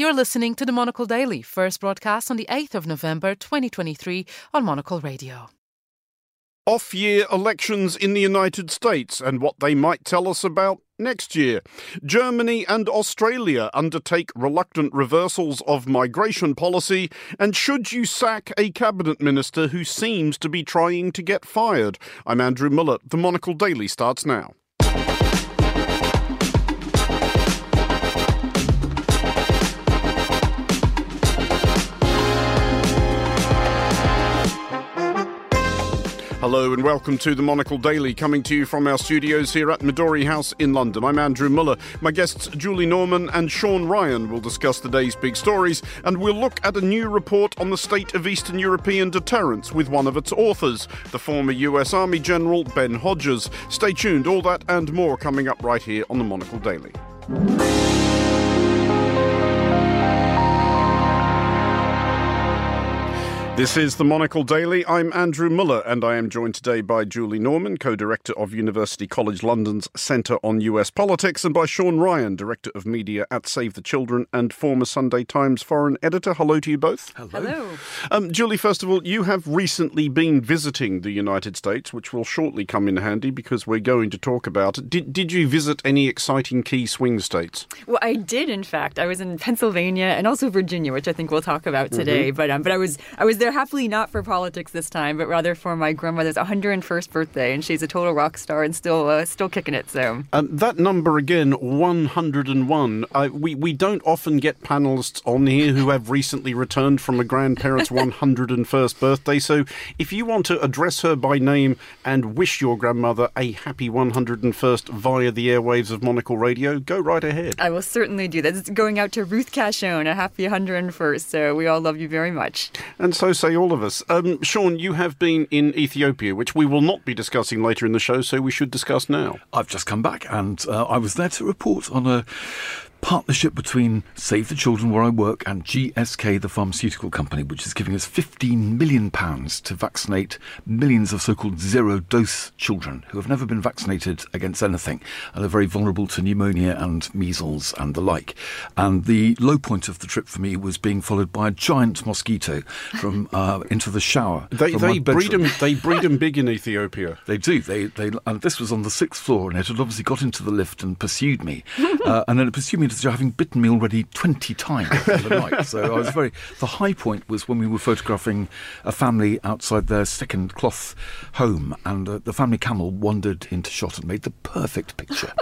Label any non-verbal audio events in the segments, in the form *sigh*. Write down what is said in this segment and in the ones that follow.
You're listening to the Monocle Daily, first broadcast on the 8th of November 2023 on Monocle Radio. Off year elections in the United States and what they might tell us about next year. Germany and Australia undertake reluctant reversals of migration policy. And should you sack a cabinet minister who seems to be trying to get fired? I'm Andrew Mueller. The Monocle Daily starts now. Hello and welcome to the Monocle Daily, coming to you from our studios here at Midori House in London. I'm Andrew Mueller. My guests Julie Norman and Sean Ryan will discuss the day's big stories, and we'll look at a new report on the state of Eastern European deterrence with one of its authors, the former US Army General Ben Hodges. Stay tuned, all that and more coming up right here on the Monocle Daily. This is the Monocle Daily. I'm Andrew Mueller, and I am joined today by Julie Norman, co director of University College London's Centre on US Politics, and by Sean Ryan, director of media at Save the Children and former Sunday Times foreign editor. Hello to you both. Hello. Hello. Um, Julie, first of all, you have recently been visiting the United States, which will shortly come in handy because we're going to talk about it. Did, did you visit any exciting key swing states? Well, I did, in fact. I was in Pennsylvania and also Virginia, which I think we'll talk about today. Mm-hmm. But um, but I was I was there happily not for politics this time, but rather for my grandmother's 101st birthday, and she's a total rock star and still uh, still kicking it. So Um, that number again, 101. Uh, we, we don't often get panelists on here who have recently returned from a grandparent's *laughs* 101st birthday. So if you want to address her by name and wish your grandmother a happy 101st via the airwaves of Monocle Radio, go right ahead. I will certainly do that. It's going out to Ruth Cashone, a happy 101st. So we all love you very much. And so say all of us. Um, Sean, you have been in Ethiopia, which we will not be discussing later in the show, so we should discuss now. I've just come back and uh, I was there to report on a partnership between Save the Children, where I work, and GSK, the pharmaceutical company, which is giving us £15 million to vaccinate millions of so called zero dose children who have never been vaccinated against anything and are very vulnerable to pneumonia and measles and the like. And the low point of the trip for me was being followed by a giant mosquito from *laughs* uh, into the shower. They, they breed them. They breed them big in Ethiopia. *laughs* They do. They they and this was on the sixth floor, and it had obviously got into the lift and pursued me, *laughs* uh, and then it pursued me as though having bitten me already twenty times the night. So I was very. The high point was when we were photographing a family outside their second cloth home, and uh, the family camel wandered into shot and made the perfect picture.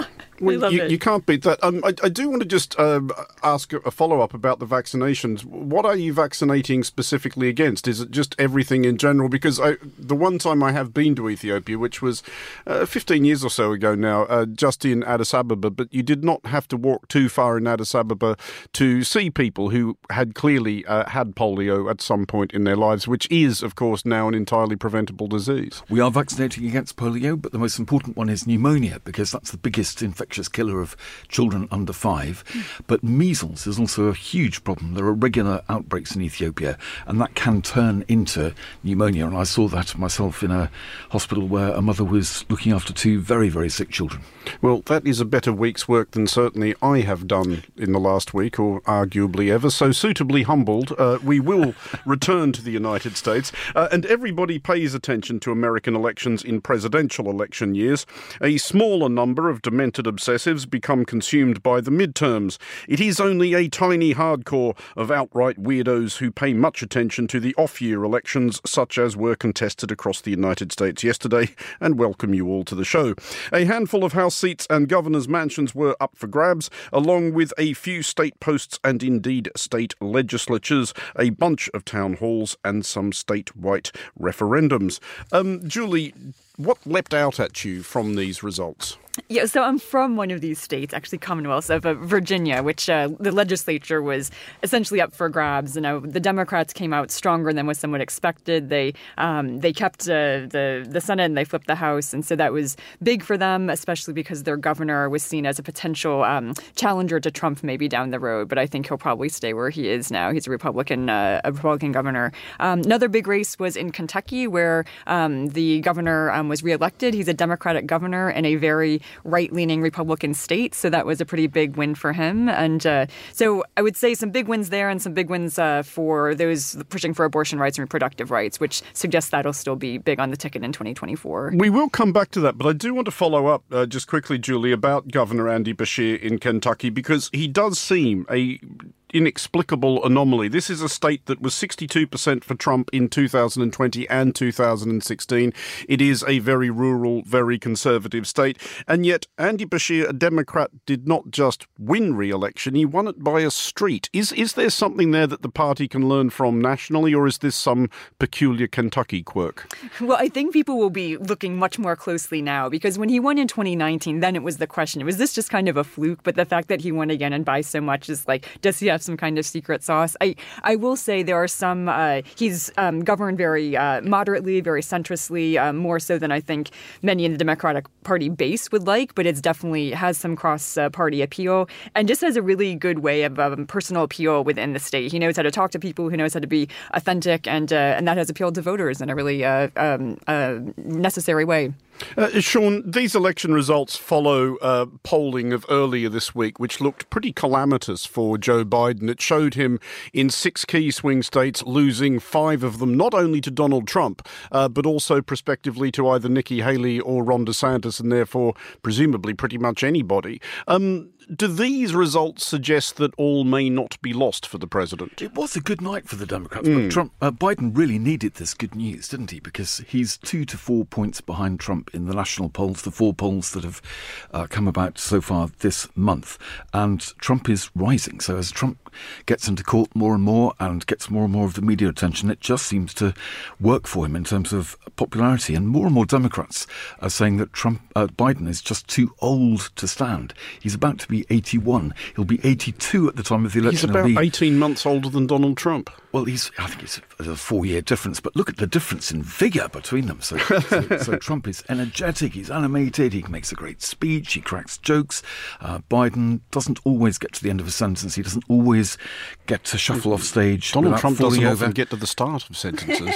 Well, love you, it. you can't beat that. Um, I, I do want to just um, ask a follow up about the vaccinations. What are you vaccinating specifically against? Is it just everything in general? Because I, the one time I have been to Ethiopia, which was uh, 15 years or so ago now, uh, just in Addis Ababa, but you did not have to walk too far in Addis Ababa to see people who had clearly uh, had polio at some point in their lives, which is, of course, now an entirely preventable disease. We are vaccinating against polio, but the most important one is pneumonia because that's the biggest infectious killer of children under five. But measles is also a huge problem. There are regular outbreaks in Ethiopia, and that can turn into pneumonia. And I saw that myself in a hospital where a mother was looking after two very, very sick children. Well, that is a better week's work than certainly I have done in the last week, or arguably ever. So, suitably humbled, uh, we will *laughs* return to the United States. Uh, and everybody pays attention to American elections in presidential election years. A smaller number of demented obsessives become consumed by the midterms. It is only a tiny hardcore of outright weirdos who pay much attention to the off year elections, such as were contested across the United States yesterday, and welcome you all to the show. A handful of House seats and governors' mansions were up for grabs, along with a few state posts and indeed state legislatures, a bunch of town halls, and some statewide referendums. Um, Julie, what leapt out at you from these results? Yeah, so I'm from one of these states, actually Commonwealths of uh, Virginia, which uh, the legislature was essentially up for grabs. You know, the Democrats came out stronger than was somewhat expected. They um, they kept uh, the the Senate and they flipped the House, and so that was big for them, especially because their governor was seen as a potential um, challenger to Trump maybe down the road. But I think he'll probably stay where he is now. He's a Republican uh, a Republican governor. Um, another big race was in Kentucky, where um, the governor was reelected. He's a Democratic governor in a very right leaning Republican state. So that was a pretty big win for him. And uh, so I would say some big wins there and some big wins uh, for those pushing for abortion rights and reproductive rights, which suggests that'll still be big on the ticket in 2024. We will come back to that, but I do want to follow up uh, just quickly, Julie, about Governor Andy Beshear in Kentucky because he does seem a inexplicable anomaly. This is a state that was 62% for Trump in 2020 and 2016. It is a very rural, very conservative state. And yet, Andy Beshear, a Democrat, did not just win re election, he won it by a street. Is, is there something there that the party can learn from nationally, or is this some peculiar Kentucky quirk? Well, I think people will be looking much more closely now because when he won in 2019, then it was the question was this just kind of a fluke? But the fact that he won again and by so much is like, does he have have some kind of secret sauce. I I will say there are some. Uh, he's um, governed very uh, moderately, very centristly, uh, more so than I think many in the Democratic Party base would like. But it's definitely has some cross-party appeal, and just has a really good way of um, personal appeal within the state. He knows how to talk to people. He knows how to be authentic, and uh, and that has appealed to voters in a really uh, um, uh, necessary way. Uh, Sean, these election results follow uh, polling of earlier this week, which looked pretty calamitous for Joe Biden. It showed him in six key swing states losing five of them, not only to Donald Trump, uh, but also prospectively to either Nikki Haley or Ron DeSantis, and therefore presumably pretty much anybody. Um, do these results suggest that all may not be lost for the president? It was a good night for the Democrats, mm. but hmm. Trump, uh, Biden really needed this good news, didn't he? Because he's two to four points behind Trump in the national polls, the four polls that have uh, come about so far this month, and Trump is rising. So as Trump gets into court more and more and gets more and more of the media attention, it just seems to work for him in terms of popularity. And more and more Democrats are saying that Trump, uh, Biden is just too old to stand. He's about to be 81. He'll be 82 at the time of the election. He's about 18 months older than Donald Trump. Well, he's. I think it's a four-year difference, but look at the difference in vigour between them. So, so, so, *laughs* Trump is energetic, he's animated, he makes a great speech, he cracks jokes. Uh, Biden doesn't always get to the end of a sentence. He doesn't always get to shuffle off stage. Donald Trump doesn't over. often get to the start of sentences.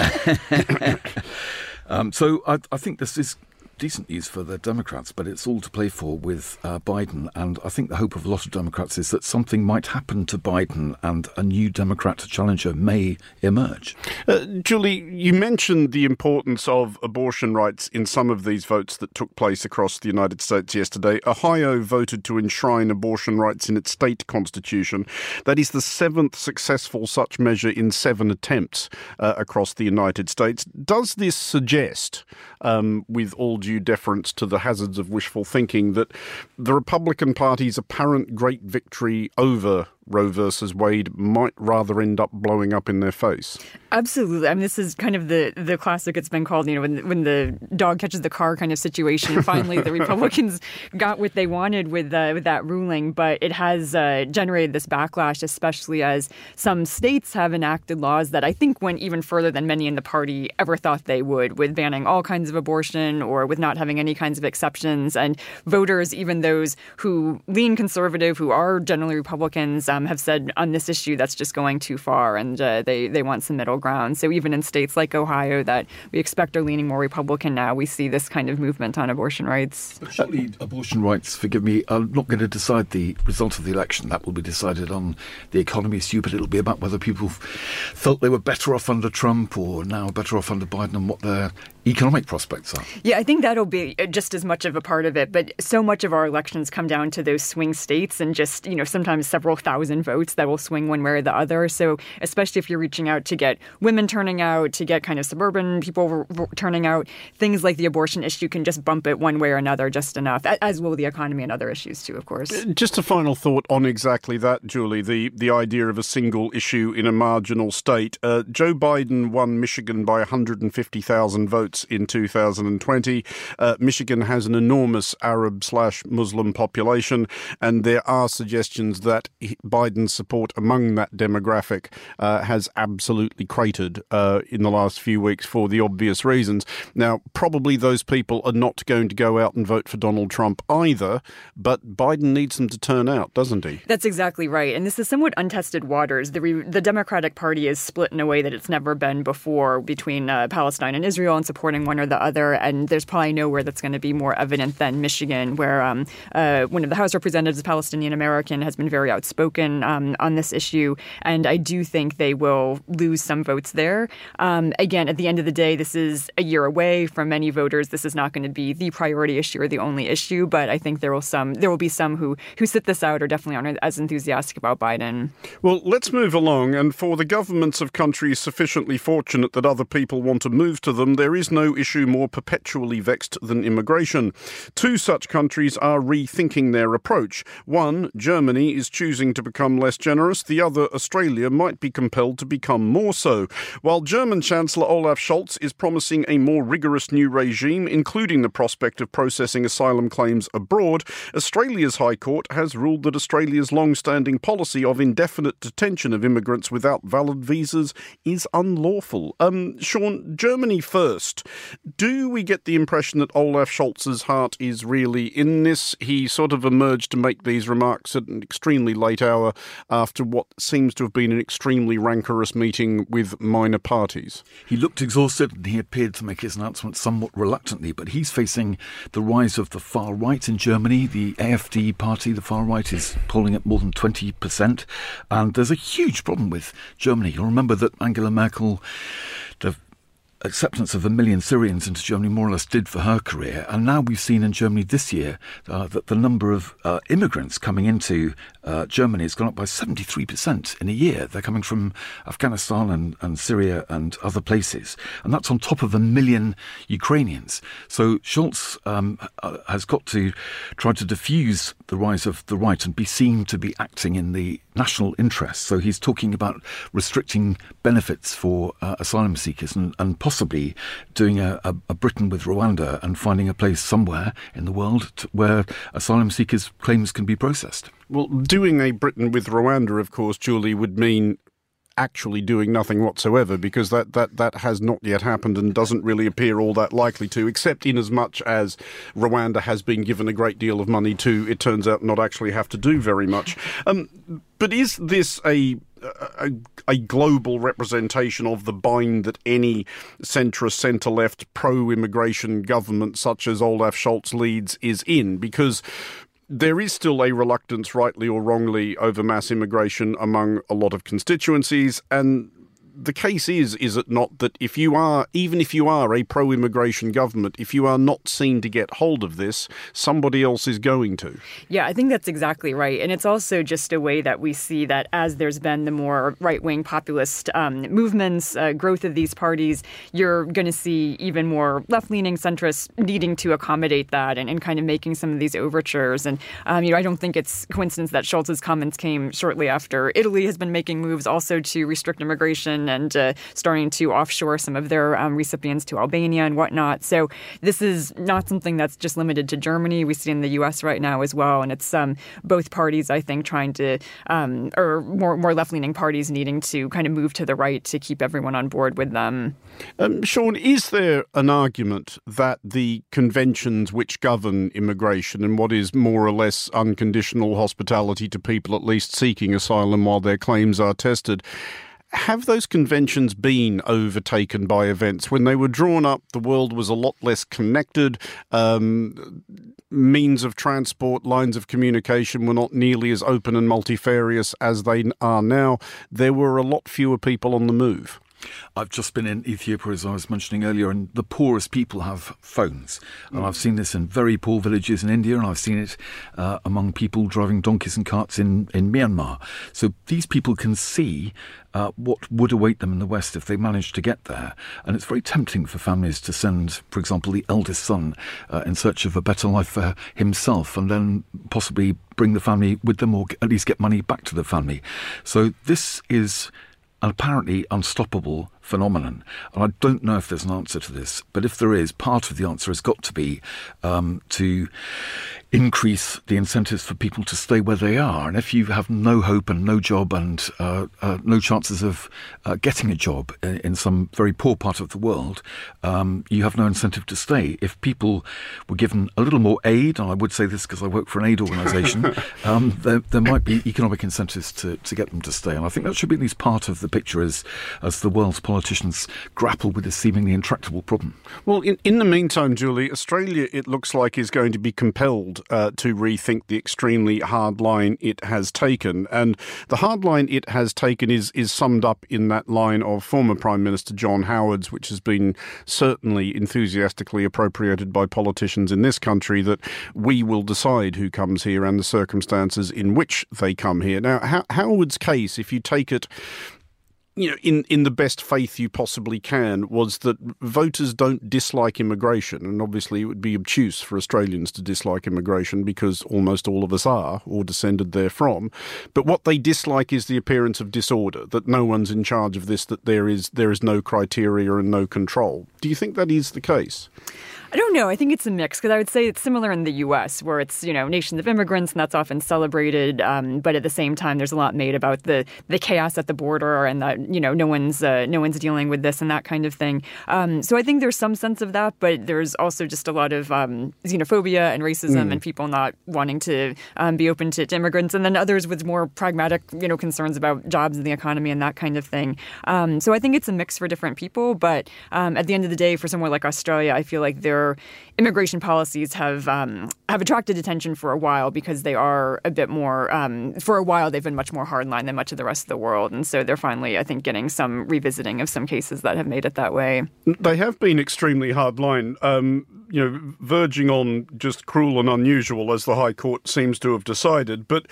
*laughs* um, so I, I think this is decent news for the Democrats, but it's all to play for with uh, Biden. And I think the hope of a lot of Democrats is that something might happen to Biden and a new Democrat challenger may emerge. Uh, Julie, you mentioned the importance of abortion rights in some of these votes that took place across the United States yesterday. Ohio voted to enshrine abortion rights in its state constitution. That is the seventh successful such measure in seven attempts uh, across the United States. Does this suggest, um, with all due due deference to the hazards of wishful thinking that the Republican Party's apparent great victory over Roe versus Wade might rather end up blowing up in their face. Absolutely. I mean, this is kind of the the classic. It's been called, you know, when when the dog catches the car kind of situation. *laughs* Finally, the Republicans got what they wanted with uh, with that ruling, but it has uh, generated this backlash, especially as some states have enacted laws that I think went even further than many in the party ever thought they would, with banning all kinds of abortion or with not having any kinds of exceptions. And voters, even those who lean conservative, who are generally Republicans, have said on this issue that's just going too far, and uh, they they want some middle ground. So even in states like Ohio that we expect are leaning more Republican now, we see this kind of movement on abortion rights. But surely abortion rights, forgive me, are not going to decide the result of the election. That will be decided on the economy stupid. it'll be about whether people felt they were better off under Trump or now better off under Biden and what their economic prospects are. Yeah, I think that'll be uh, just as much of a part of it. But so much of our elections come down to those swing states and just, you know, sometimes several thousand votes that will swing one way or the other. So, especially if you're reaching out to get women turning out, to get kind of suburban people turning out, things like the abortion issue can just bump it one way or another just enough, as will the economy and other issues too, of course. Uh, just a final thought on exactly that, Julie, the, the idea of a single issue in a marginal state. Uh, Joe Biden won Michigan by 150,000 votes votes in 2020. Uh, Michigan has an enormous Arab slash Muslim population, and there are suggestions that Biden's support among that demographic uh, has absolutely cratered uh, in the last few weeks for the obvious reasons. Now, probably those people are not going to go out and vote for Donald Trump either, but Biden needs them to turn out, doesn't he? That's exactly right. And this is somewhat untested waters. The, re- the Democratic Party is split in a way that it's never been before between uh, Palestine and Israel and support supporting one or the other, and there's probably nowhere that's going to be more evident than Michigan, where um, uh, one of the House representatives, Palestinian American, has been very outspoken um, on this issue, and I do think they will lose some votes there. Um, again, at the end of the day, this is a year away. from many voters, this is not going to be the priority issue or the only issue, but I think there will some there will be some who who sit this out or definitely aren't as enthusiastic about Biden. Well, let's move along, and for the governments of countries sufficiently fortunate that other people want to move to them, there is no issue more perpetually vexed than immigration. Two such countries are rethinking their approach. One, Germany, is choosing to become less generous. The other, Australia, might be compelled to become more so. While German Chancellor Olaf Scholz is promising a more rigorous new regime, including the prospect of processing asylum claims abroad, Australia's High Court has ruled that Australia's long standing policy of indefinite detention of immigrants without valid visas is unlawful. Um, Sean, Germany first. Do we get the impression that Olaf Scholz's heart is really in this? He sort of emerged to make these remarks at an extremely late hour after what seems to have been an extremely rancorous meeting with minor parties. He looked exhausted and he appeared to make his announcement somewhat reluctantly, but he's facing the rise of the far right in Germany. The AfD party, the far right, is polling at more than 20%. And there's a huge problem with Germany. You'll remember that Angela Merkel, the acceptance of a million Syrians into Germany more or less did for her career. And now we've seen in Germany this year uh, that the number of uh, immigrants coming into uh, Germany has gone up by 73% in a year. They're coming from Afghanistan and, and Syria and other places. And that's on top of a million Ukrainians. So Scholz um, uh, has got to try to diffuse the rise of the right and be seen to be acting in the national interest. So he's talking about restricting benefits for uh, asylum seekers and, and, possibly doing a, a, a, Britain with Rwanda and finding a place somewhere in the world to, where asylum seekers' claims can be processed. Well, doing a Britain with Rwanda, of course, Julie, would mean actually doing nothing whatsoever because that, that, that has not yet happened and doesn't really appear all that likely to, except in as much as Rwanda has been given a great deal of money to, it turns out, not actually have to do very much. Um, but is this a a, a, global representation of the bind that any centrist, centre left, pro immigration government such as Olaf Scholz leads is in. Because there is still a reluctance, rightly or wrongly, over mass immigration among a lot of constituencies, and the case is, is it not, that if you are, even if you are a pro immigration government, if you are not seen to get hold of this, somebody else is going to? Yeah, I think that's exactly right. And it's also just a way that we see that as there's been the more right wing populist um, movements, uh, growth of these parties, you're going to see even more left leaning centrists needing to accommodate that and, and, kind of making some of these overtures. And, um, you know, I don't think it's coincidence that Scholz's comments came shortly after Italy has been making moves also to restrict immigration and uh, starting to offshore some of their um, recipients to Albania and whatnot. So this is not something that's just limited to Germany. We see in the U.S. right now as well, and it's um, both parties, I think, trying to, um, or more more left leaning parties needing to kind of move to the right to keep everyone on board with them. Um, Sean, is there an argument that the conventions which govern immigration and what is more or less unconditional hospitality to people at least seeking asylum while their claims are tested have those conventions been overtaken by events? When they were drawn up, the world was a lot less connected. Um, means of transport, lines of communication were not nearly as open and multifarious as they are now. There were a lot fewer people on the move. I've just been in Ethiopia, as I was mentioning earlier, and the poorest people have phones. And mm. I've seen this in very poor villages in India, and I've seen it uh, among people driving donkeys and carts in, in Myanmar. So these people can see uh, what would await them in the West if they managed to get there. And it's very tempting for families to send, for example, the eldest son uh, in search of a better life for himself and then possibly bring the family with them or at least get money back to the family. So this is an apparently unstoppable phenomenon. And I don't know if there's an answer to this, but if there is, part of the answer has got to be um, to increase the incentives for people to stay where they are. And if you have no hope and no job and uh, uh, no chances of uh, getting a job in, in, some very poor part of the world, um, you have no incentive to stay. If people were given a little more aid, and I would say this because I work for an aid organisation, *laughs* um, there, there, might be economic incentives to, to get them to stay. And I think that should be at least part of the picture as, as the world's politicians grapple with this seemingly intractable problem. Well, in, in the meantime, Julie, Australia, it looks like, is going to be compelled uh, to rethink the extremely hard line it has taken. And the hard line it has taken is, is summed up in that line of former Prime Minister John Howard's, which has been certainly enthusiastically appropriated by politicians in this country that we will decide who comes here and the circumstances in which they come here. Now, Howard's case, if you take it you know, in, in the best faith you possibly can, was that voters don't dislike immigration. And obviously, it would be obtuse for Australians to dislike immigration because almost all of us are or descended therefrom. But what they dislike is the appearance of disorder, that no one's in charge of this, that there is, there is no criteria and no control. Do you think that is the case? I don't know. I think it's a mix because I would say it's similar in the U.S., where it's you know nations of immigrants and that's often celebrated, um, but at the same time, there's a lot made about the the chaos at the border and that you know no one's uh, no one's dealing with this and that kind of thing. Um, so I think there's some sense of that, but there's also just a lot of um, xenophobia and racism mm. and people not wanting to um, be open to, to, immigrants, and then others with more pragmatic you know concerns about jobs and the economy and that kind of thing. Um, so I think it's a mix for different people, but um, at the end of the day, for somewhere like Australia, I feel like there immigration policies have um, have attracted attention for a while because they are a bit more. Um, for a while, they've been much more hardline than much of the rest of the world, and so they're finally, I think, getting some revisiting of some cases that have made it that way. They have been extremely hardline. Um, you know, verging on just cruel and unusual, as the High Court seems to have decided. But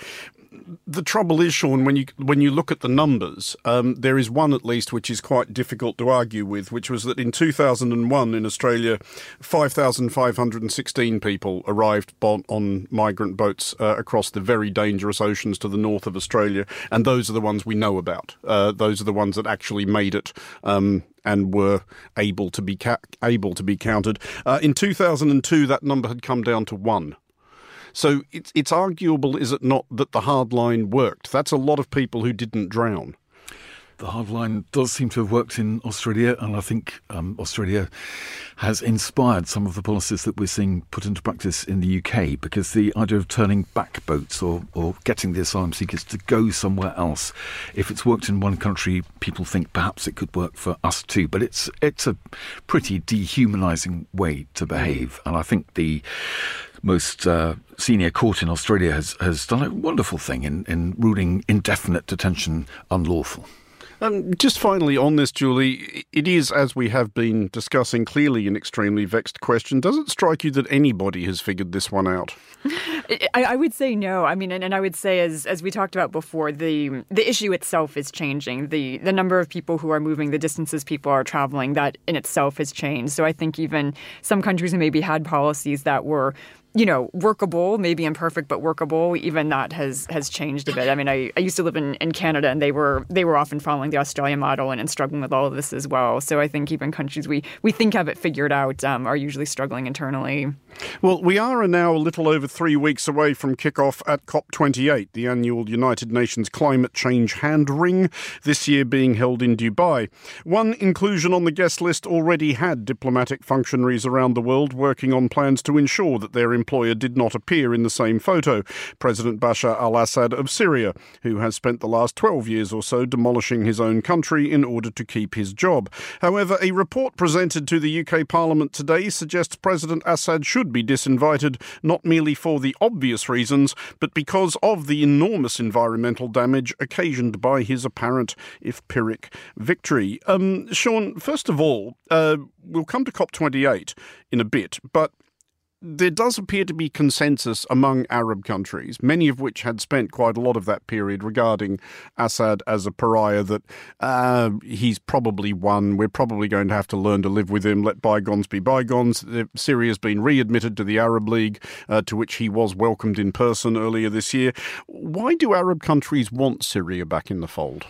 the trouble is, Sean, when you when you look at the numbers, um, there is one at least which is quite difficult to argue with, which was that in 2001 in Australia, 5,516 people arrived on, migrant boats uh, across the very dangerous oceans to the north of Australia, and those are the ones we know about. Uh, those are the ones that actually made it. Um, and were able to be ca- able to be counted. Uh, in 2002, that number had come down to one. So it's, it's arguable, is it not, that the hard line worked? That's a lot of people who didn't drown. The hard line does seem to have worked in Australia, and I think um, Australia has inspired some of the policies that we're seeing put into practice in the UK because the idea of turning back boats or, or getting the asylum seekers to go somewhere else, if it's worked in one country, people think perhaps it could work for us too. But it's, it's a pretty dehumanising way to behave, and I think the most uh, senior court in Australia has, has done a wonderful thing in, in ruling indefinite detention unlawful. Um, just finally on this, Julie, it is, as we have been discussing, clearly an extremely vexed question. Does it strike you that anybody has figured this one out? *laughs* I, I, would say no. I mean, and, and, I would say, as as we talked about before, the the issue itself is changing. the The number of people who are moving, the distances people are traveling, that in itself has changed. So I think even some countries who maybe had policies that were you know, workable, maybe imperfect, but workable. Even that has has changed a bit. I mean, I, I used to live in, in Canada, and they were they were often following the Australian model and, and struggling with all of this as well. So I think even countries we we think have it figured out um, are usually struggling internally. Well, we are now a little over three weeks away from kickoff at COP28, the annual United Nations Climate Change Hand Ring, this year being held in Dubai. One inclusion on the guest list already had diplomatic functionaries around the world working on plans to ensure that their employer did not appear in the same photo. President Bashar al Assad of Syria, who has spent the last 12 years or so demolishing his own country in order to keep his job. However, a report presented to the UK Parliament today suggests President Assad should be disinvited not merely for the obvious reasons, but because of the enormous environmental damage occasioned by his apparent, if Pyrrhic, victory. Um, Sean, first of all, uh, we'll come to COP28 in a bit, but there does appear to be consensus among Arab countries, many of which had spent quite a lot of that period regarding Assad as a pariah, that uh, he's probably won. We're probably going to have to learn to live with him. Let bygones be bygones. Syria's been readmitted to the Arab League, uh, to which he was welcomed in person earlier this year. Why do Arab countries want Syria back in the fold?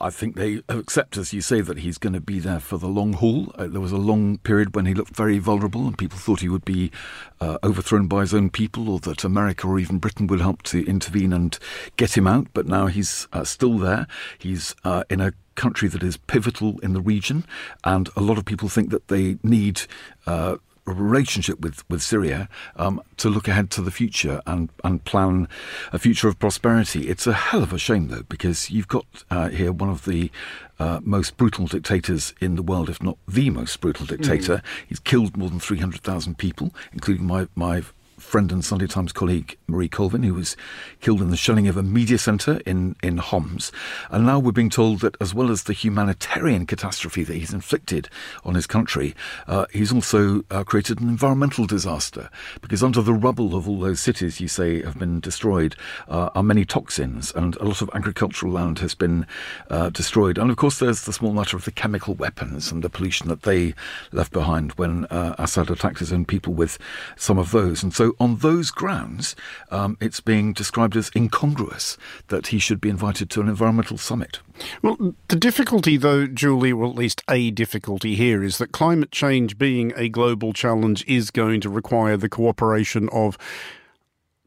I think they accept, as you say, that he's going to be there for the long haul. Uh, there was a long period when he looked very vulnerable, and people thought he would be uh, overthrown by his own people, or that America or even Britain would help to intervene and get him out. But now he's uh, still there. He's uh, in a country that is pivotal in the region, and a lot of people think that they need uh, relationship with, with Syria um, to look ahead to the future and, and plan a future of prosperity. It's a hell of a shame, though, because you've got uh, here one of the uh, most brutal dictators in the world, if not the most brutal dictator. Mm. He's killed more than 300,000 people, including my, my friend and Sunday Times colleague Marie Colvin, who was killed in the shelling of a media centre in, in Homs. And now we're being told that as well as the humanitarian catastrophe that he's inflicted on his country, uh, he's also uh, created an environmental disaster. Because under the rubble of all those cities you say have been destroyed uh, are many toxins, and a lot of agricultural land has been uh, destroyed. And of course, there's the small matter of the chemical weapons and the pollution that they left behind when uh, Assad attacked his own people with some of those. And so on those grounds, um, it's being described as incongruous that he should be invited to an environmental summit. Well, the difficulty, though, Julie, or at least a difficulty here, is that climate change being a global challenge is going to require the cooperation of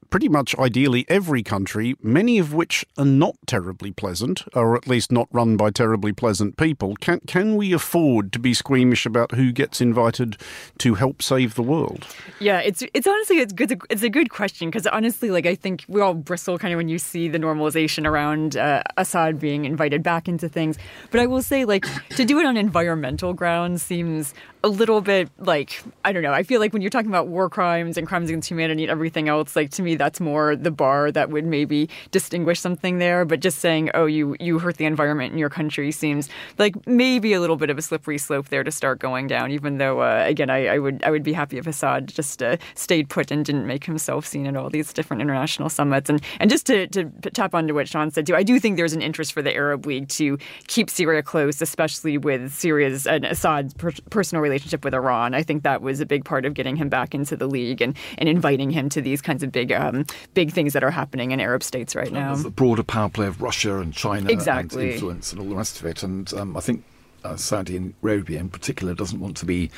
pretty much ideally every country, many of which are not terribly pleasant, or at least not run by terribly pleasant people. Can can we afford to be squeamish about who gets invited to help save the world? Yeah, it's it's honestly it's good. It's a good question because honestly, like I think we all bristle kind of when you see the normalization around uh, Assad being invited back into things. But I will say, like to do it on environmental grounds seems a little bit like I don't know. I feel like when you're talking about war crimes and crimes against humanity and everything else, like to me that's more the bar that would maybe distinguish something there. But just saying, oh, you you hurt the environment in your country seems like maybe a little bit of a slippery slope there to start going down. Even though uh, again, I, I, would I would be happy if Assad just uh, stayed put and didn't make himself seen at all these different international summits. And and just to, to tap onto what Sean said too, I do think there's an interest for the Arab League to keep Syria close, especially with Syria's and Assad's per- personal relationship with Iran. I think that was a big part of getting him back into the league and, and inviting him to these kinds of big um, big things that are happening in Arab states right now. the broader power play of Russia and China exactly. and influence and all the rest of it. And um, I think uh, Saudi Arabia in particular doesn't want to be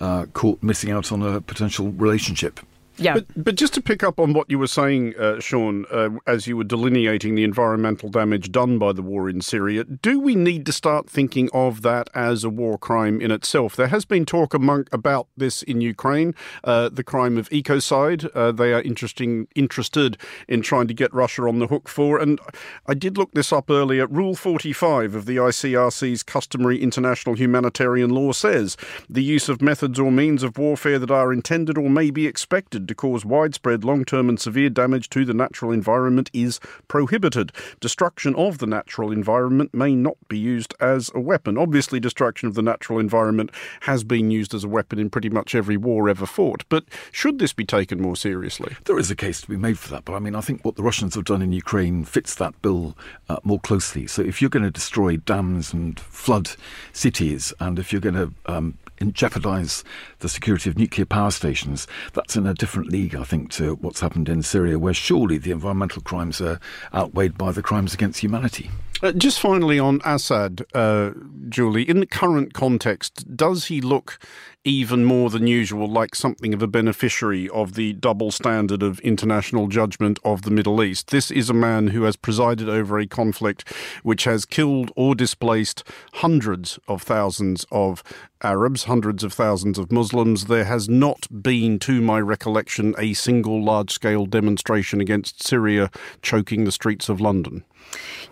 uh, caught missing out on a potential relationship yeah. But, but just to pick up on what you were saying, uh, Sean, uh, as you were delineating the environmental damage done by the war in Syria, do we need to start thinking of that as a war crime in itself? There has been talk among, about this in Ukraine, uh, the crime of ecocide. Uh, they are interesting, interested in trying to get Russia on the hook for. And I did look this up earlier. Rule 45 of the ICRC's customary international humanitarian law says the use of methods or means of warfare that are intended or may be expected to cause widespread, long term, and severe damage to the natural environment is prohibited. Destruction of the natural environment may not be used as a weapon. Obviously, destruction of the natural environment has been used as a weapon in pretty much every war ever fought. But should this be taken more seriously? There is a case to be made for that. But I mean, I think what the Russians have done in Ukraine fits that bill uh, more closely. So if you're going to destroy dams and flood cities, and if you're going to um, jeopardize the security of nuclear power stations, that's in a different league, I think, to what's happened in Syria, where surely the environmental crimes are outweighed by the crimes against humanity. Uh, just finally on Assad, uh, Julie, in the current context, does he look even more than usual like something of a beneficiary of the double standard of international judgment of the Middle East? This is a man who has presided over a conflict which has killed or displaced hundreds of thousands of Arabs, hundreds of thousands of Muslims. There has not been, to my recollection, a single large scale demonstration against Syria choking the streets of London.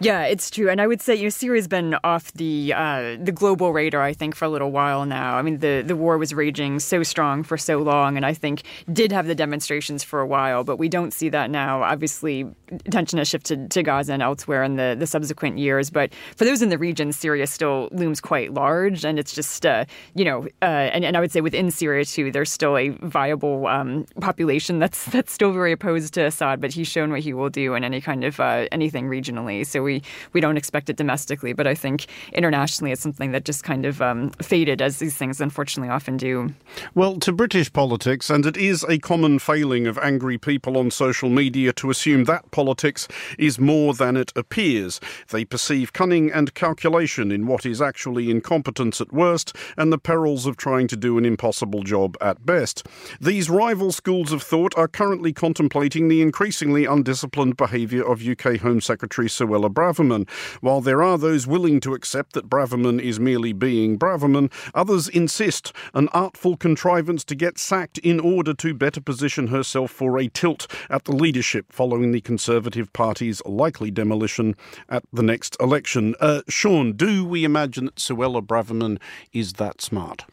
Yeah, it's true, and I would say you know Syria's been off the uh, the global radar. I think for a little while now. I mean, the the war was raging so strong for so long, and I think did have the demonstrations for a while, but we don't see that now. Obviously, attention has shifted to Gaza and elsewhere in the the subsequent years. But for those in the region, Syria still looms quite large, and it's just uh, you know, uh, and and I would say within Syria too, there's still a viable um, population that's that's still very opposed to Assad, but he's shown what he will do in any kind of uh, anything regionally. So we, we don't expect it domestically, but I think internationally it's something that just kind of um, faded, as these things unfortunately often do. Well, to British politics, and it is a common failing of angry people on social media to assume that politics is more than it appears. They perceive cunning and calculation in what is actually incompetence at worst and the perils of trying to do an impossible job at best. These rival schools of thought are currently contemplating the increasingly undisciplined behaviour of UK Home Secretary Suella Braverman. While there are those willing to accept that Braverman is merely being Braverman, others insist an artful contrivance to get sacked in order to better position herself for a tilt at the leadership following the Conservative Party's likely demolition at the next election. Uh, Sean, do we imagine that Suella Braverman is that smart?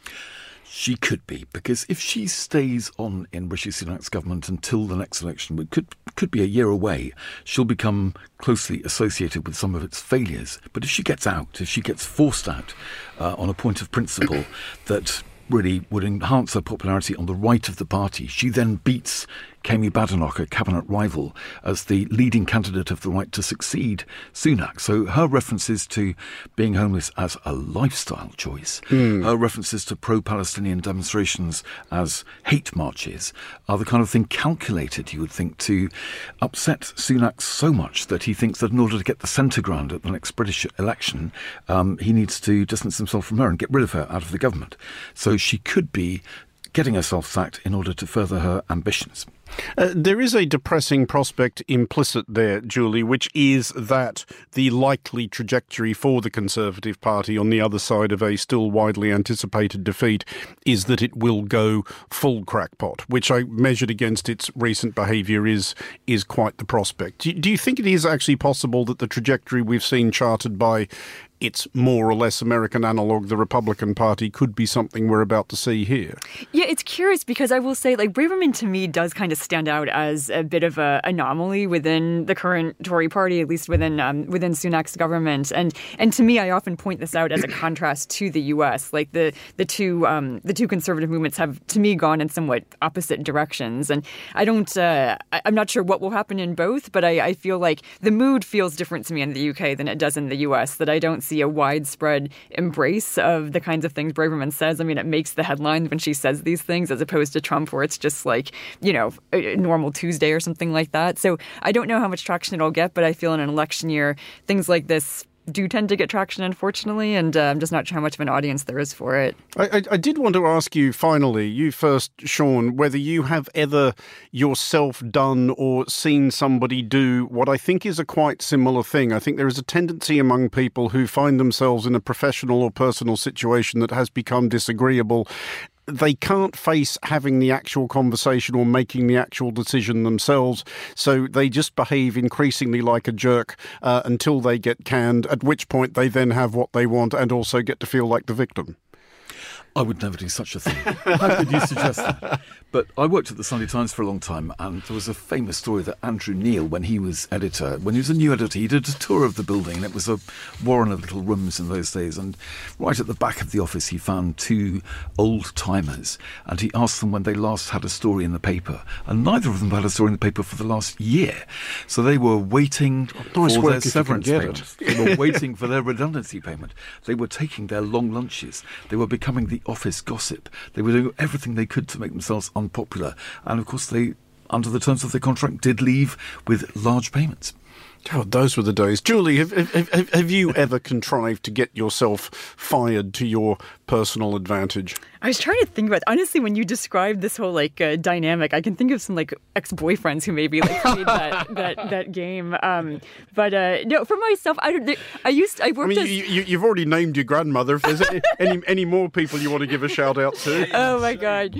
She could be, because if she stays on in Rishi Sunak's government until the next election, which could could be a year away, she'll become closely associated with some of its failures. But if she gets out, if she gets forced out uh, on a point of principle *coughs* that really would enhance her popularity on the right of the party, she then beats Kemi Badenoch, a cabinet rival, as the leading candidate of the right to succeed Sunak. So her references to being homeless as a lifestyle choice, mm. her references to pro Palestinian demonstrations as hate marches, are the kind of thing calculated, you would think, to upset Sunak so much that he thinks that in order to get the centre ground at the next British election, um, he needs to distance himself from her and get rid of her out of the government. So she could be getting herself sacked in order to further her ambitions. Uh, there is a depressing prospect implicit there, Julie, which is that the likely trajectory for the Conservative Party on the other side of a still widely anticipated defeat is that it will go full crackpot, which I measured against its recent behaviour is is quite the prospect. Do, do you think it is actually possible that the trajectory we've seen charted by its more or less American analog, the Republican Party, could be something we're about to see here. Yeah, it's curious because I will say, like, Braverman to me does kind of stand out as a bit of an anomaly within the current Tory party, at least within um, within Sunak's government. And and to me, I often point this out as a contrast to the U.S. Like the the two um, the two conservative movements have, to me, gone in somewhat opposite directions. And I don't, uh, I, am not sure what will happen in both, but I, I feel like the mood feels different to me in the UK than it does in the U.S. That I don't see a widespread embrace of the kinds of things Braverman says. I mean, it makes the headlines when she says these things, as opposed to Trump, where it's just like you know normal Tuesday or something like that. So I don't know how much traction it'll get, but I feel in an election year, things like this do tend to get traction, unfortunately, and uh, I'm just not sure how much of an audience there is for it. I, I, I, did want to ask you finally, you first, Sean, whether you have ever yourself done or seen somebody do what I think is a quite similar thing. I think there is a tendency among people who find themselves in a professional or personal situation that has become disagreeable they can't face having the actual conversation or making the actual decision themselves. So they just behave increasingly like a jerk uh, until they get canned, at which point they then have what they want and also get to feel like the victim. I would never do such a thing. How could you suggest that? But I worked at the Sunday Times for a long time, and there was a famous story that Andrew Neil, when he was editor, when he was a new editor, he did a tour of the building, and it was a warren of little rooms in those days. And right at the back of the office, he found two old timers, and he asked them when they last had a story in the paper, and neither of them had a story in the paper for the last year. So they were waiting nice for their severance payment. they were *laughs* waiting for their redundancy payment. They were taking their long lunches. They were becoming the office gossip. They were doing everything they could to make themselves unpopular. And of course, they, under the terms of their contract, did leave with large payments. God, those were the days. Julie, have, have, have, you ever contrived to get yourself fired to your personal advantage? I was trying to think about honestly when you described this whole like uh, dynamic. I can think of some like ex boyfriends who maybe like played that, *laughs* that that game. Um, but uh, no, for myself, I I used I worked. I mean, as... you, have already named your grandmother. If there's *laughs* any any more people you want to give a shout out to? *laughs* Oh my god.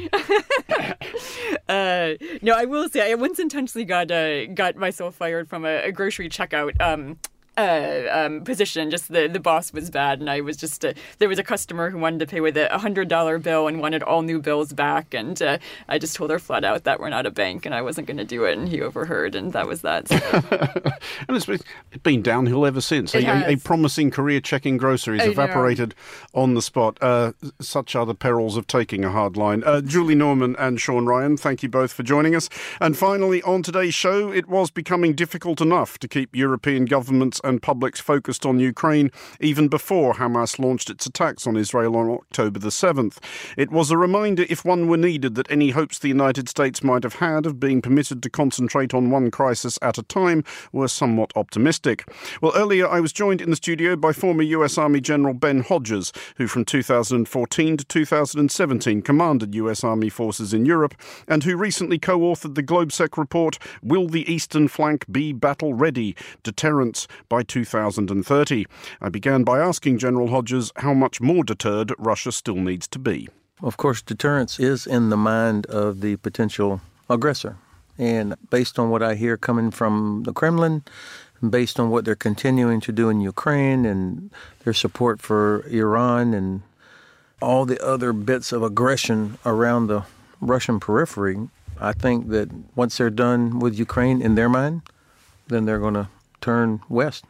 uh, no, I will say I once intentionally got uh, got myself fired from a, a grocery checkout. Um, uh, um, position. Just the, the boss was bad, and I was just uh, there was a customer who wanted to pay with a hundred dollar bill and wanted all new bills back, and uh, I just told her flat out that we're not a bank and I wasn't going to do it, and he overheard, and that was that. So. *laughs* and it's been downhill ever since. A, a, a, promising career checking groceries evaporated on the spot. Uh, such are the perils of taking a hard line. Uh, Julie Norman and Sean Ryan, thank you both for joining us. And finally, on today's show, it was becoming difficult enough to keep European governments and publics focused on Ukraine even before Hamas launched its attacks on Israel on October the 7th. It was a reminder, if one were needed, that any hopes the United States might have had of being permitted to concentrate on one crisis at a time were somewhat optimistic. Well, earlier I was joined in the studio by former US Army General Ben Hodges, who from 2014 to 2017 commanded US Army forces in Europe and who recently co authored the GLOBSEC report, Will the Eastern Flank Be Battle Ready? Deterrence by 2030. I began by asking General Hodges how much more deterred Russia still needs to be. Of course, deterrence is in the mind of the potential aggressor. And based on what I hear coming from the Kremlin, based on what they're continuing to do in Ukraine and their support for Iran and all the other bits of aggression around the Russian periphery, I think that once they're done with Ukraine in their mind, then they're going to turn west.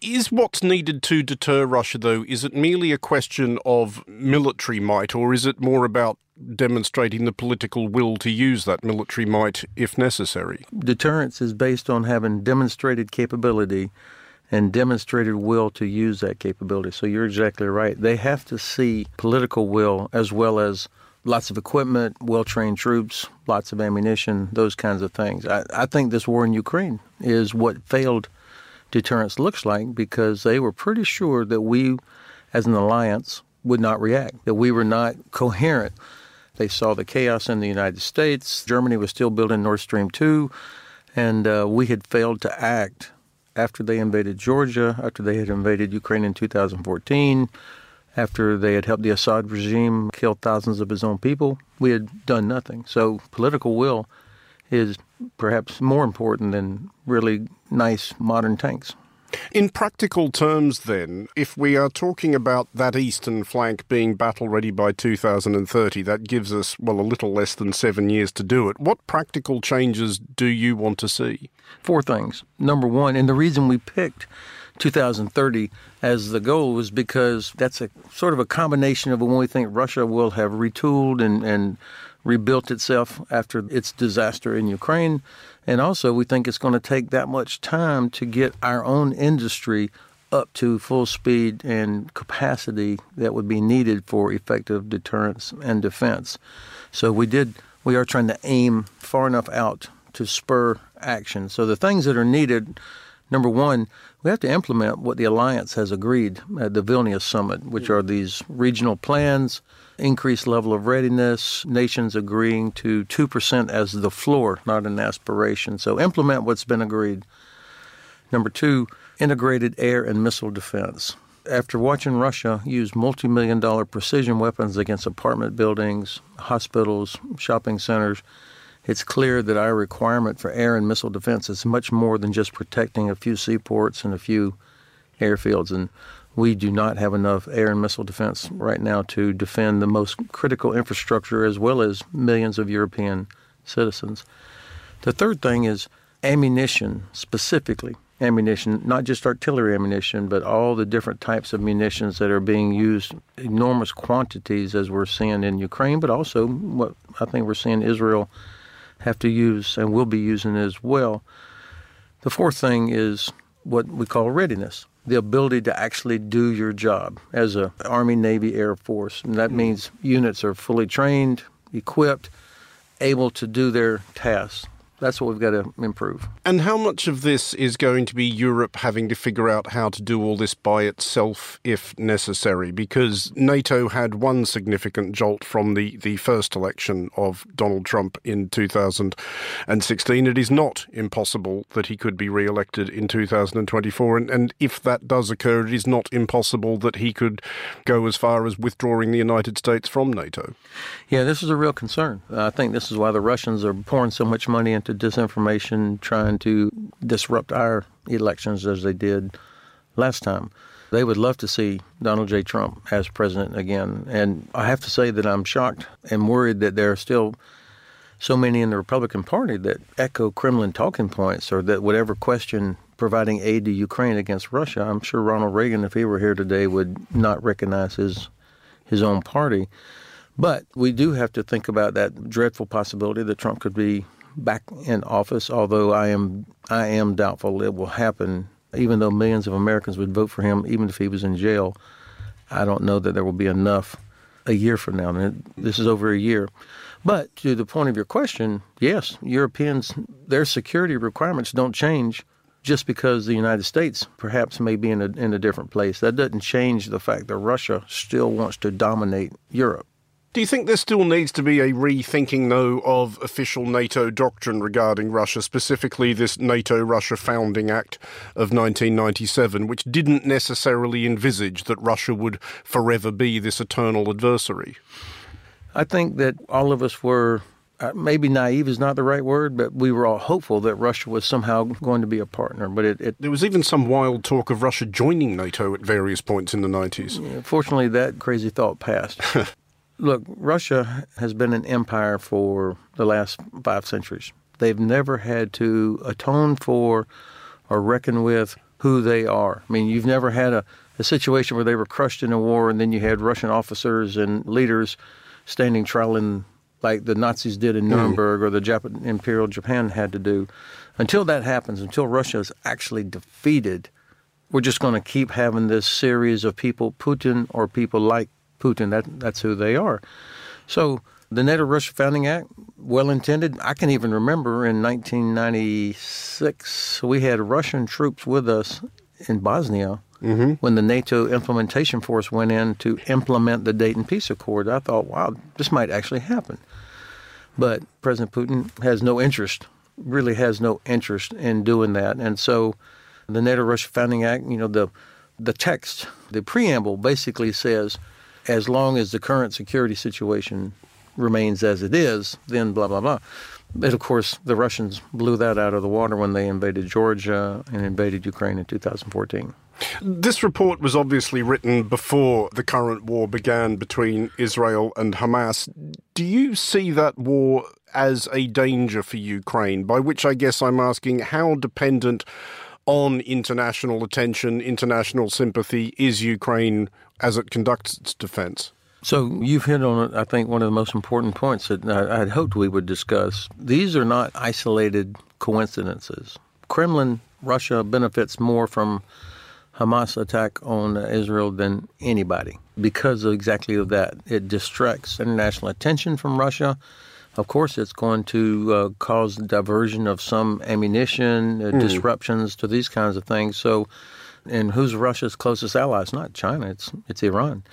Is what's needed to deter Russia, though, is it merely a question of military might, or is it more about demonstrating the political will to use that military might if necessary? Deterrence is based on having demonstrated capability and demonstrated will to use that capability. So you're exactly right. They have to see political will as well as lots of equipment, well trained troops, lots of ammunition, those kinds of things. I, I think this war in Ukraine is what failed deterrence looks like because they were pretty sure that we, as an alliance, would not react, that we were not coherent. They saw the chaos in the United States. Germany was still building Nord Stream 2, and uh, we had failed to act after they invaded Georgia, after they had invaded Ukraine in 2014, after they had helped the Assad regime kill thousands of his own people. We had done nothing. So political will is perhaps more important than really nice modern tanks. In practical terms, then, if we are talking about that eastern flank being battle ready by 2030, that gives us, well, a little less than seven years to do it. What practical changes do you want to see? Four things. Number one, and the reason we picked 2030 as the goal was because that's a sort of a combination of when we think Russia will have retooled and, and rebuilt itself after its disaster in Ukraine. And also, we think it's going to take that much time to get our own industry up to full speed and capacity that would be needed for effective deterrence and defense. So we did we are trying to aim far enough out to spur action. So the things that are needed number 1, we have to implement what the alliance has agreed at the Vilnius summit, which are these regional plans increased level of readiness, nations agreeing to 2% as the floor, not an aspiration. So implement what's been agreed. Number two, integrated air and missile defense. After watching Russia use multi million dollar precision weapons against apartment buildings, hospitals, shopping centers, it's clear that our requirement for air and missile defense is much more than just protecting a few seaports and a few airfields. And we do not have enough air and missile defense right now to defend the most critical infrastructure as well as millions of European citizens. The third thing is ammunition, specifically ammunition, not just artillery ammunition, but all the different types of munitions that are being used, enormous quantities as we're seeing in Ukraine, but also what I think we're seeing Israel have to use and will be using as well. The fourth thing is what we call readiness the ability to actually do your job as a Army, Navy, Air Force. And that mm. means units are fully trained, equipped, able to do their tasks that's what we've got to improve. And how much of this is going to be Europe having to figure out how to do all this by itself if necessary? Because NATO had one significant jolt from the, the first election of Donald Trump in 2016. It is not impossible that he could be re elected in 2024. And, and if that does occur, it is not impossible that he could go as far as withdrawing the United States from NATO. Yeah, this is a real concern. I think this is why the Russians are pouring so much money into to disinformation, trying to disrupt our elections as they did last time. They would love to see Donald J. Trump as president again. And I have to say that I'm shocked and worried that there are still so many in the Republican Party that echo Kremlin talking points or that whatever question providing aid to Ukraine against Russia, I'm sure Ronald Reagan, if he were here today, would not recognize his his own party. But we do have to think about that dreadful possibility that Trump could be back in office, although I am I am doubtful it will happen even though millions of Americans would vote for him, even if he was in jail, I don't know that there will be enough a year from now. This is over a year. But to the point of your question, yes, Europeans, their security requirements don't change just because the United States perhaps may be in a, in a different place. That doesn't change the fact that Russia still wants to dominate Europe. Do you think there still needs to be a rethinking, though, of official NATO doctrine regarding Russia, specifically this NATO Russia Founding Act of 1997, which didn't necessarily envisage that Russia would forever be this eternal adversary? I think that all of us were uh, maybe naive is not the right word, but we were all hopeful that Russia was somehow going to be a partner. But it, it there was even some wild talk of Russia joining NATO at various points in the 90s. Fortunately, that crazy thought passed. *laughs* Look, Russia has been an empire for the last five centuries. They've never had to atone for or reckon with who they are. I mean, you've never had a, a situation where they were crushed in a war and then you had Russian officers and leaders standing trial in like the Nazis did in mm. Nuremberg or the Jap- Imperial Japan had to do. Until that happens, until Russia is actually defeated, we're just going to keep having this series of people, Putin or people like Putin. That that's who they are. So the NATO Russia Founding Act, well intended. I can even remember in 1996 we had Russian troops with us in Bosnia mm-hmm. when the NATO implementation force went in to implement the Dayton Peace Accord. I thought, wow, this might actually happen. But President Putin has no interest, really has no interest in doing that. And so the NATO Russia Founding Act, you know, the the text, the preamble basically says as long as the current security situation remains as it is, then blah, blah, blah. But of course, the Russians blew that out of the water when they invaded Georgia and invaded Ukraine in 2014. This report was obviously written before the current war began between Israel and Hamas. Do you see that war as a danger for Ukraine? By which I guess I'm asking how dependent on international attention, international sympathy is Ukraine as it conducts its defense? So you've hit on, I think, one of the most important points that I had hoped we would discuss. These are not isolated coincidences. Kremlin, Russia benefits more from Hamas attack on Israel than anybody because of exactly of that. It distracts international attention from Russia. Of course, it's going to uh, cause diversion of some ammunition, uh, mm. disruptions to these kinds of things. So and who's Russia's closest ally? It's not China. It's it's Iran.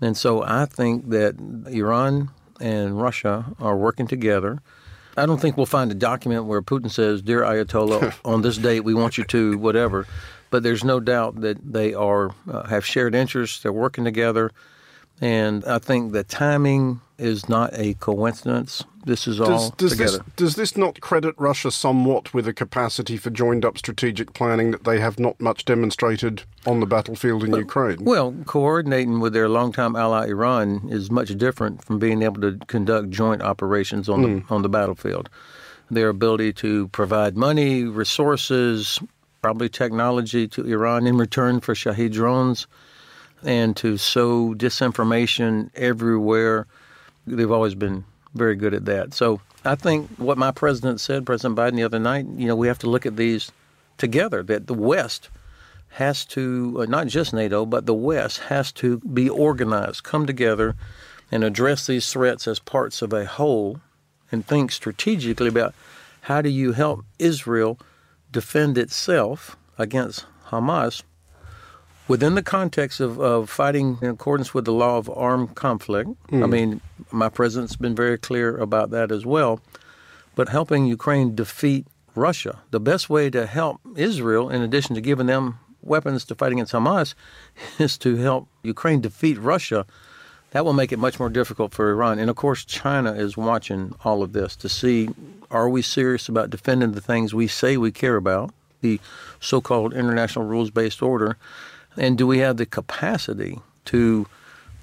And so I think that Iran and Russia are working together. I don't think we'll find a document where Putin says, "Dear Ayatollah, *laughs* on this date we want you to whatever." But there's no doubt that they are uh, have shared interests. They're working together, and I think the timing is not a coincidence. This is all does together. This, does this not credit Russia somewhat with a capacity for joined up strategic planning that they have not much demonstrated on the battlefield in Ukraine? Well, coordinating with their longtime ally Iran is much different from being able to conduct joint operations on mm. the hmm. on the battlefield. Their ability to provide money, resources, probably technology to Iran in return for Shahed drones, and to sow disinformation everywhere. They've always been very good at that. So I think what my president said, President Biden, the other night, you know, we have to look at these together, that the West has to, uh, not just NATO, but the West has to be organized, come together, and address these threats as parts of a whole and think strategically about how do you help Israel defend itself against Hamas within the context of, of fighting in accordance with the law of armed conflict, mm. I hmm. mean, my president's been very clear about that as well, but helping Ukraine defeat Russia. The best way to help Israel, in addition to giving them weapons to fight against Hamas, *laughs* is to help Ukraine defeat Russia. That will make it much more difficult for Iran. And of course, China is watching all of this to see are we serious about defending the things we say we care about, the so called international rules based order, and do we have the capacity to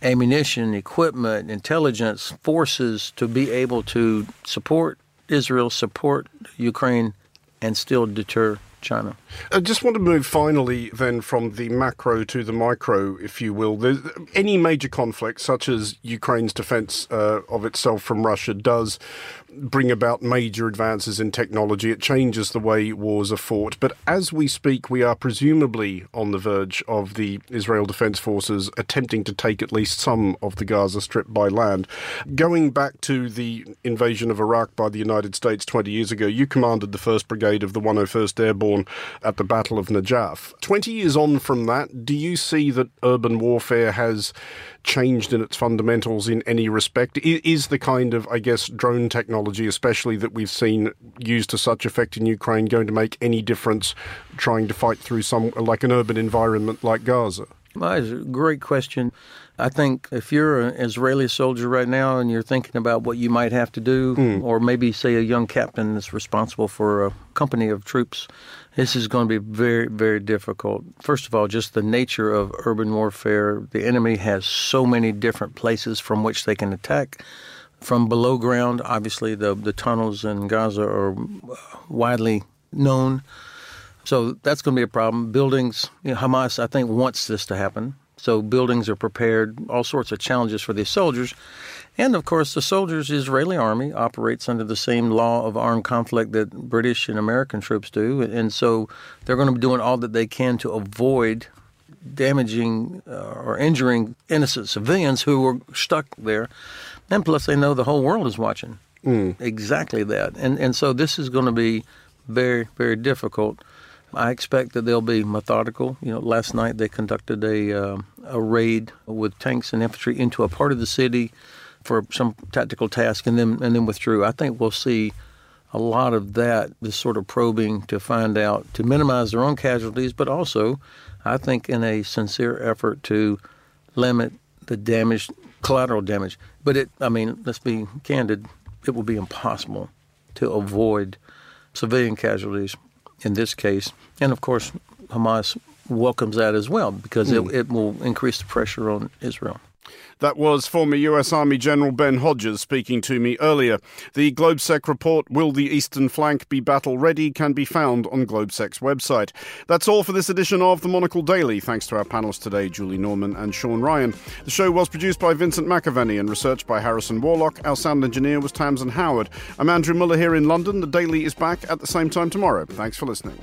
ammunition, equipment, intelligence, forces to be able to support Israel, support Ukraine, and still deter China. I just want to move finally then from the macro to the micro, if you will. There's, any major conflict, such as Ukraine's defense uh, of itself from Russia, does bring about major advances in technology. It changes the way wars are fought. But as we speak, we are presumably on the verge of the Israel Defense Forces attempting to take at least some of the Gaza Strip by land. Going back to the invasion of Iraq by the United States 20 years ago, you commanded the 1st Brigade of the 101st Airborne at the Battle of Najaf. 20 years on from that, do you see that urban warfare has changed in its fundamentals in any respect? Is the kind of, I guess, drone technology, especially that we've seen used to such effect in Ukraine, going to make any difference trying to fight through some, like an urban environment like Gaza? Well, that's a great question. I think if you're an Israeli soldier right now and you're thinking about what you might have to do, mm. or maybe say a young captain that's responsible for a company of troops, this is going to be very, very difficult. First of all, just the nature of urban warfare. The enemy has so many different places from which they can attack. From below ground, obviously, the, the tunnels in Gaza are uh, widely known. So that's going to be a problem. Buildings, you know, Hamas, I think, wants this to happen. So buildings are prepared, all sorts of challenges for these soldiers. And of course, the soldiers, Israeli army operates under the same law of armed conflict that British and American troops do. And so they're going to be doing all that they can to avoid damaging uh, or injuring innocent civilians who were stuck there. And plus, they know the whole world is watching. Mm. Exactly that. And, and so this is going to be very, very difficult. I expect that they'll be methodical. You know, last night they conducted a uh, a raid with tanks and infantry into a part of the city for some tactical task, and then and then withdrew. I think we'll see a lot of that, this sort of probing to find out to minimize their own casualties, but also, I think, in a sincere effort to limit the damage, collateral damage. But it, I mean, let's be candid, it will be impossible to avoid civilian casualties in this case. And of course, Hamas welcomes that as well because mm. it, it will increase the pressure on Israel. That was former US Army General Ben Hodges speaking to me earlier. The GLOBSEC report, Will the Eastern Flank be battle ready, can be found on GLOBSEC's website. That's all for this edition of the Monocle Daily. Thanks to our panelists today, Julie Norman and Sean Ryan. The show was produced by Vincent McAviney and researched by Harrison Warlock. Our sound engineer was Tamsin Howard. I'm Andrew Mueller here in London. The Daily is back at the same time tomorrow. Thanks for listening.